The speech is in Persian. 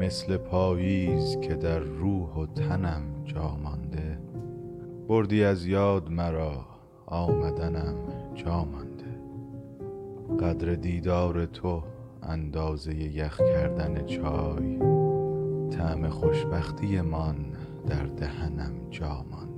مثل پاییز که در روح و تنم جا مانده. بردی از یاد مرا آمدنم جا مانده. قدر دیدار تو اندازه یخ کردن چای طعم خوشبختی من در دهنم جا مانده.